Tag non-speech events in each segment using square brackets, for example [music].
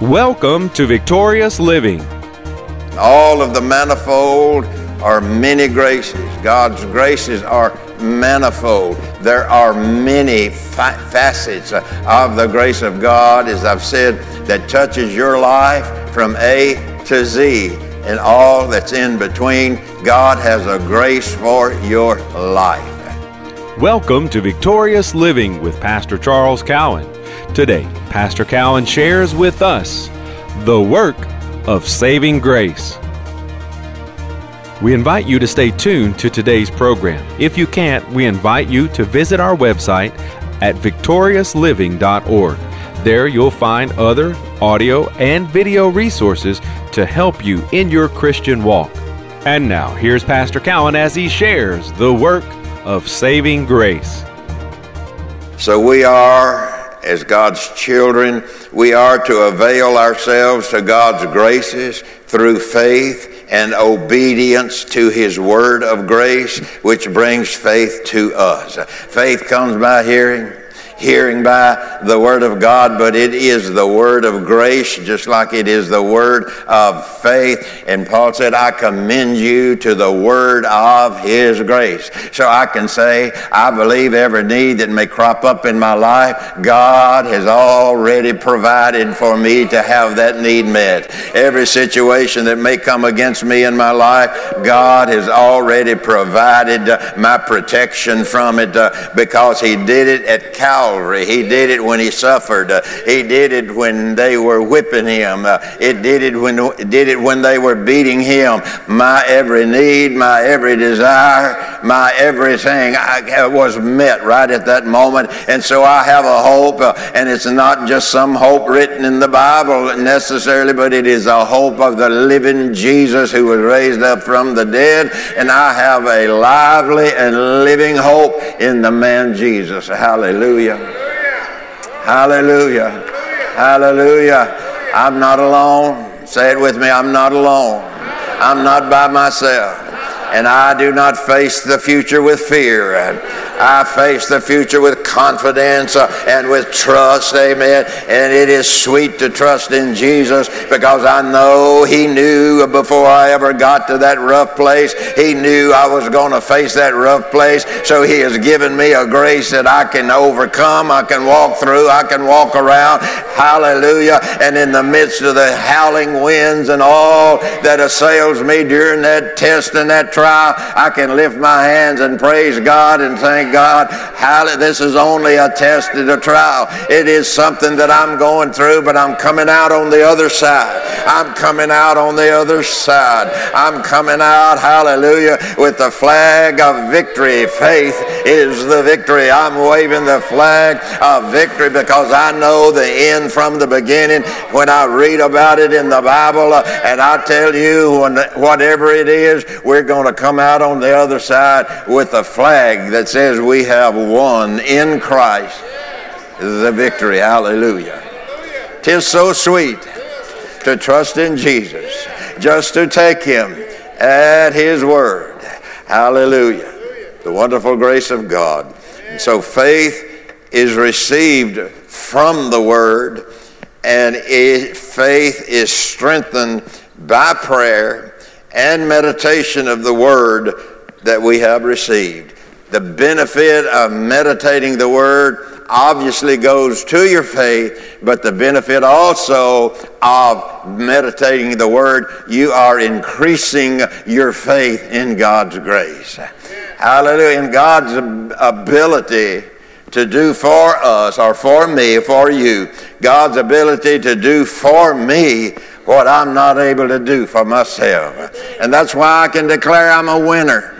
Welcome to Victorious Living. All of the manifold are many graces. God's graces are manifold. There are many fa- facets of the grace of God, as I've said, that touches your life from A to Z and all that's in between. God has a grace for your life. Welcome to Victorious Living with Pastor Charles Cowan. Today, Pastor Cowan shares with us the work of saving grace. We invite you to stay tuned to today's program. If you can't, we invite you to visit our website at victoriousliving.org. There you'll find other audio and video resources to help you in your Christian walk. And now, here's Pastor Cowan as he shares the work of saving grace. So we are as God's children, we are to avail ourselves to God's graces through faith and obedience to His word of grace, which brings faith to us. Faith comes by hearing hearing by the word of God, but it is the word of grace, just like it is the word of faith. And Paul said, I commend you to the word of his grace. So I can say, I believe every need that may crop up in my life, God has already provided for me to have that need met. Every situation that may come against me in my life, God has already provided my protection from it uh, because he did it at Calvary Calvary. He did it when he suffered. Uh, he did it when they were whipping him. Uh, it did it when did it when they were beating him. My every need, my every desire, my everything I, was met right at that moment. And so I have a hope, uh, and it's not just some hope written in the Bible necessarily, but it is a hope of the living Jesus who was raised up from the dead. And I have a lively and living hope in the man Jesus. Hallelujah. Hallelujah. Hallelujah. I'm not alone. Say it with me. I'm not alone. I'm not by myself. And I do not face the future with fear. I face the future with confidence and with trust. Amen. And it is sweet to trust in Jesus because I know He knew before I ever got to that rough place, He knew I was going to face that rough place. So He has given me a grace that I can overcome, I can walk through, I can walk around. Hallelujah. And in the midst of the howling winds and all that assails me during that test and that trial, I can lift my hands and praise God and thank God. Hallelujah. This is only a test and a trial. It is something that I'm going through, but I'm coming out on the other side. I'm coming out on the other side. I'm coming out, hallelujah, with the flag of victory. Faith is the victory. I'm waving the flag of victory because I know the end from the beginning when I read about it in the Bible. Uh, and I tell you, whatever it is, we're going to come out on the other side with a flag that says we have won in Christ the victory. Hallelujah. Tis so sweet to trust in Jesus, just to take him at his word. Hallelujah. The wonderful grace of God. And so faith is received from the word, and it, faith is strengthened by prayer and meditation of the word that we have received. The benefit of meditating the Word obviously goes to your faith, but the benefit also of meditating the Word, you are increasing your faith in God's grace. Hallelujah. In God's ability to do for us, or for me, for you, God's ability to do for me what I'm not able to do for myself. And that's why I can declare I'm a winner.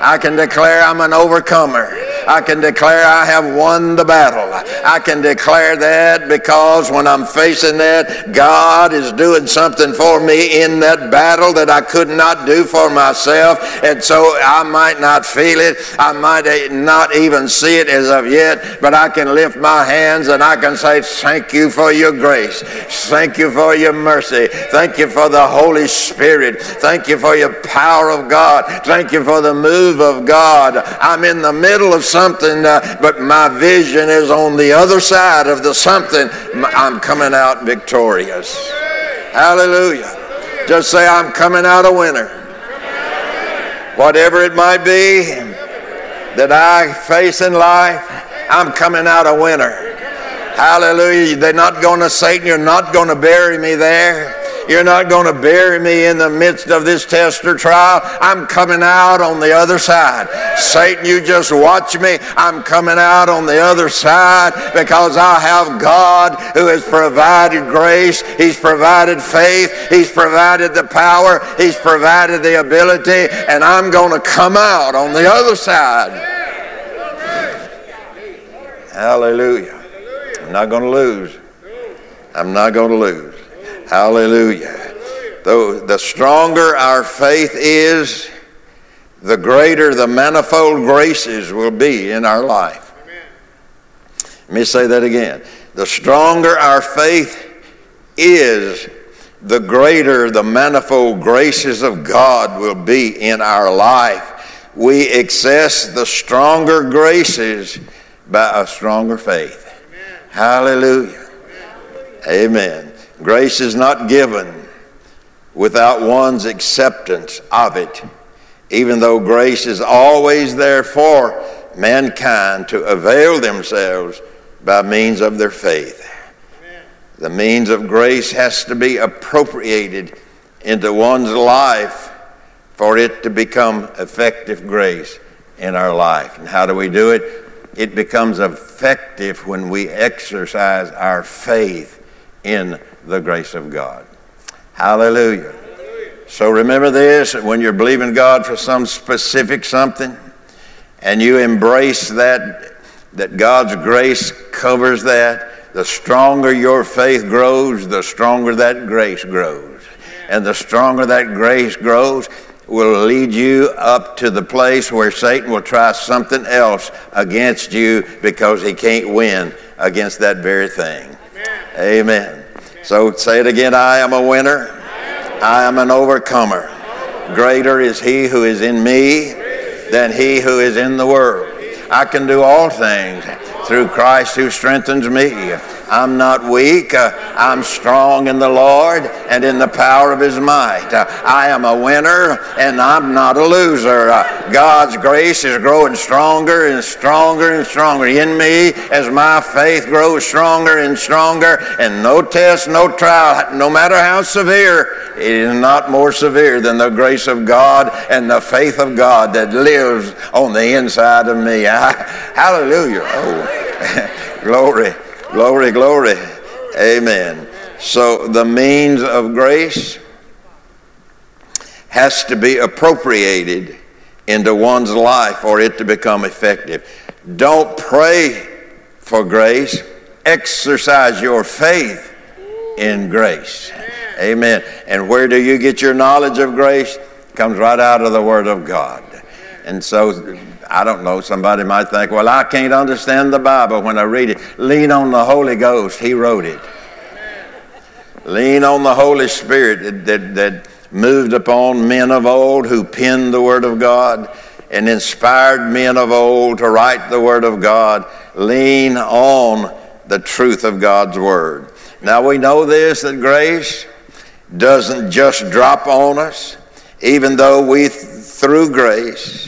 I can declare I'm an overcomer. I can declare I have won the battle. I can declare that because when I'm facing that, God is doing something for me in that battle that I could not do for myself. And so I might not feel it. I might not even see it as of yet, but I can lift my hands and I can say, Thank you for your grace. Thank you for your mercy. Thank you for the Holy Spirit. Thank you for your power of God. Thank you for the move of God. I'm in the middle of something, uh, but my vision is on the other side of the something. I'm coming out victorious. Hallelujah. Just say, I'm coming out a winner. Whatever it might be that I face in life, I'm coming out a winner. Hallelujah. They're not going to, Satan, you're not going to bury me there. You're not going to bury me in the midst of this test or trial. I'm coming out on the other side. Satan, you just watch me. I'm coming out on the other side because I have God who has provided grace. He's provided faith. He's provided the power. He's provided the ability. And I'm going to come out on the other side. Hallelujah. I'm not going to lose. I'm not going to lose. Hallelujah. Though the stronger our faith is, the greater the manifold graces will be in our life. Let me say that again. The stronger our faith is, the greater the manifold graces of God will be in our life. We access the stronger graces by a stronger faith. Hallelujah. Amen. Grace is not given without one's acceptance of it, even though grace is always there for mankind to avail themselves by means of their faith. The means of grace has to be appropriated into one's life for it to become effective grace in our life. And how do we do it? It becomes effective when we exercise our faith in the grace of God. Hallelujah. So remember this when you're believing God for some specific something and you embrace that, that God's grace covers that, the stronger your faith grows, the stronger that grace grows. And the stronger that grace grows, will lead you up to the place where Satan will try something else against you because he can't win against that very thing. Amen. So say it again I am a winner. I am an overcomer. Greater is he who is in me than he who is in the world. I can do all things through Christ who strengthens me. I'm not weak. Uh, I'm strong in the Lord and in the power of His might. Uh, I am a winner and I'm not a loser. Uh, God's grace is growing stronger and stronger and stronger in me as my faith grows stronger and stronger. And no test, no trial, no matter how severe, it is not more severe than the grace of God and the faith of God that lives on the inside of me. [laughs] Hallelujah. Oh, [laughs] glory. Glory, glory. Amen. So the means of grace has to be appropriated into one's life for it to become effective. Don't pray for grace, exercise your faith in grace. Amen. And where do you get your knowledge of grace? Comes right out of the Word of God. And so I don't know, somebody might think, well, I can't understand the Bible when I read it. Lean on the Holy Ghost, He wrote it. Lean on the Holy Spirit that, that, that moved upon men of old who penned the Word of God and inspired men of old to write the Word of God. Lean on the truth of God's Word. Now we know this that grace doesn't just drop on us, even though we, through grace,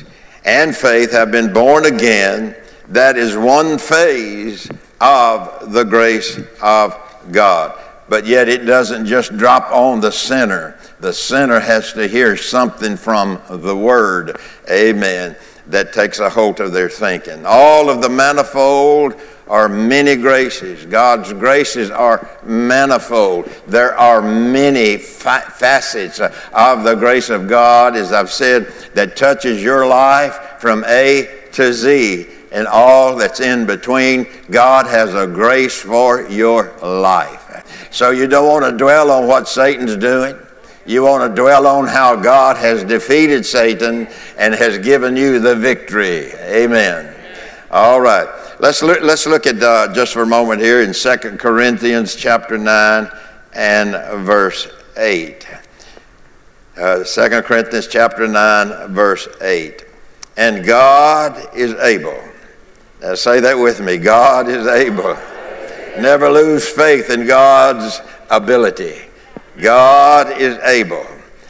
and faith have been born again, that is one phase of the grace of God. But yet it doesn't just drop on the sinner. The sinner has to hear something from the Word. Amen. That takes a hold of their thinking. All of the manifold are many graces. God's graces are manifold. There are many fa- facets of the grace of God, as I've said, that touches your life from A to Z and all that's in between. God has a grace for your life. So you don't want to dwell on what Satan's doing. You want to dwell on how God has defeated Satan and has given you the victory. Amen. All right. Let's look, let's look at uh, just for a moment here in 2 Corinthians chapter 9 and verse 8. Uh, 2 Corinthians chapter 9, verse 8. And God is able Now say that with me. God is able. Never lose faith in God's ability. God is able.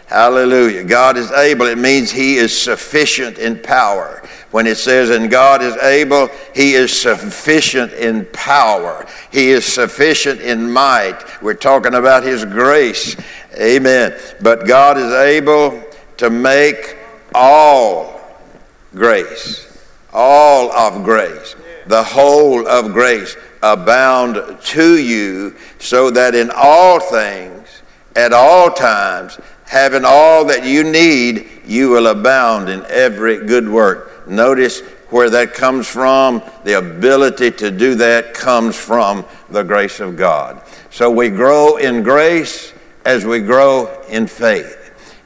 Hallelujah. God is able. It means He is sufficient in power. When it says, and God is able, He is sufficient in power. He is sufficient in might. We're talking about His grace. Amen. But God is able to make all grace, all of grace, the whole of grace abound to you, so that in all things, at all times, having all that you need, you will abound in every good work. Notice where that comes from. The ability to do that comes from the grace of God. So we grow in grace as we grow in faith.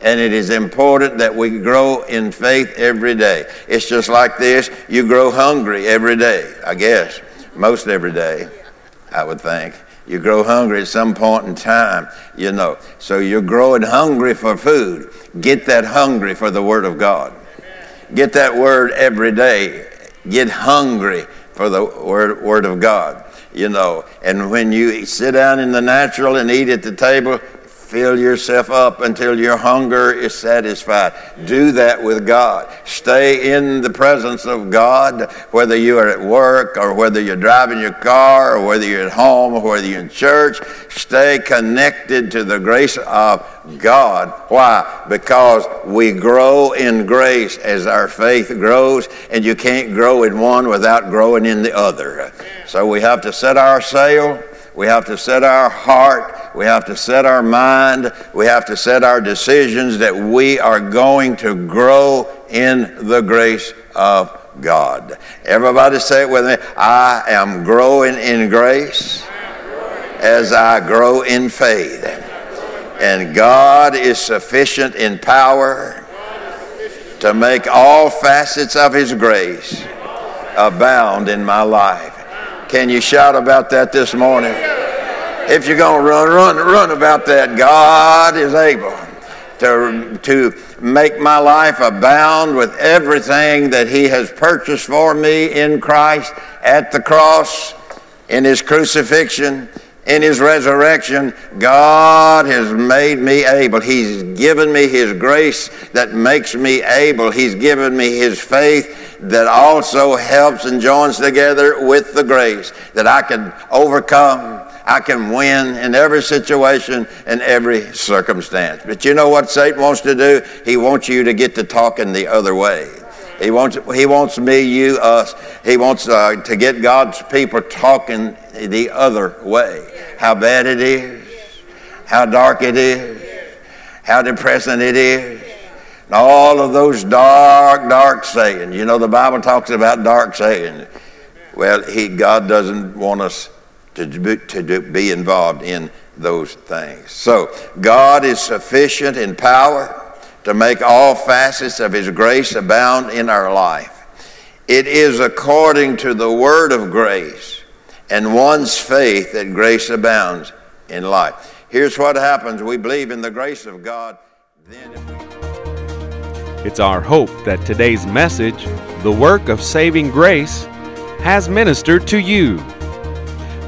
And it is important that we grow in faith every day. It's just like this you grow hungry every day, I guess, most every day, I would think. You grow hungry at some point in time, you know. So you're growing hungry for food. Get that hungry for the Word of God. Get that Word every day. Get hungry for the Word, word of God, you know. And when you sit down in the natural and eat at the table, Fill yourself up until your hunger is satisfied. Do that with God. Stay in the presence of God, whether you are at work or whether you're driving your car or whether you're at home or whether you're in church. Stay connected to the grace of God. Why? Because we grow in grace as our faith grows, and you can't grow in one without growing in the other. So we have to set our sail we have to set our heart. We have to set our mind. We have to set our decisions that we are going to grow in the grace of God. Everybody say it with me. I am growing in grace as I grow in faith. And God is sufficient in power to make all facets of His grace abound in my life. Can you shout about that this morning? If you're going to run, run, run about that. God is able to, to make my life abound with everything that He has purchased for me in Christ at the cross, in His crucifixion, in His resurrection. God has made me able. He's given me His grace that makes me able. He's given me His faith that also helps and joins together with the grace that I can overcome, I can win in every situation and every circumstance. But you know what Satan wants to do? He wants you to get to talking the other way. He wants, he wants me, you, us. He wants uh, to get God's people talking the other way. How bad it is, how dark it is, how depressing it is all of those dark, dark sayings. You know, the Bible talks about dark sayings. Well, he, God doesn't want us to, be, to be involved in those things. So, God is sufficient in power to make all facets of His grace abound in our life. It is according to the word of grace and one's faith that grace abounds in life. Here's what happens we believe in the grace of God, then. It's our hope that today's message, the work of saving grace, has ministered to you.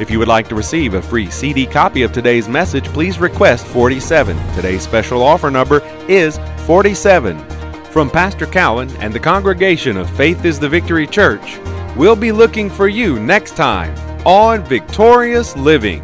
If you would like to receive a free CD copy of today's message, please request 47. Today's special offer number is 47. From Pastor Cowan and the congregation of Faith is the Victory Church, we'll be looking for you next time on Victorious Living.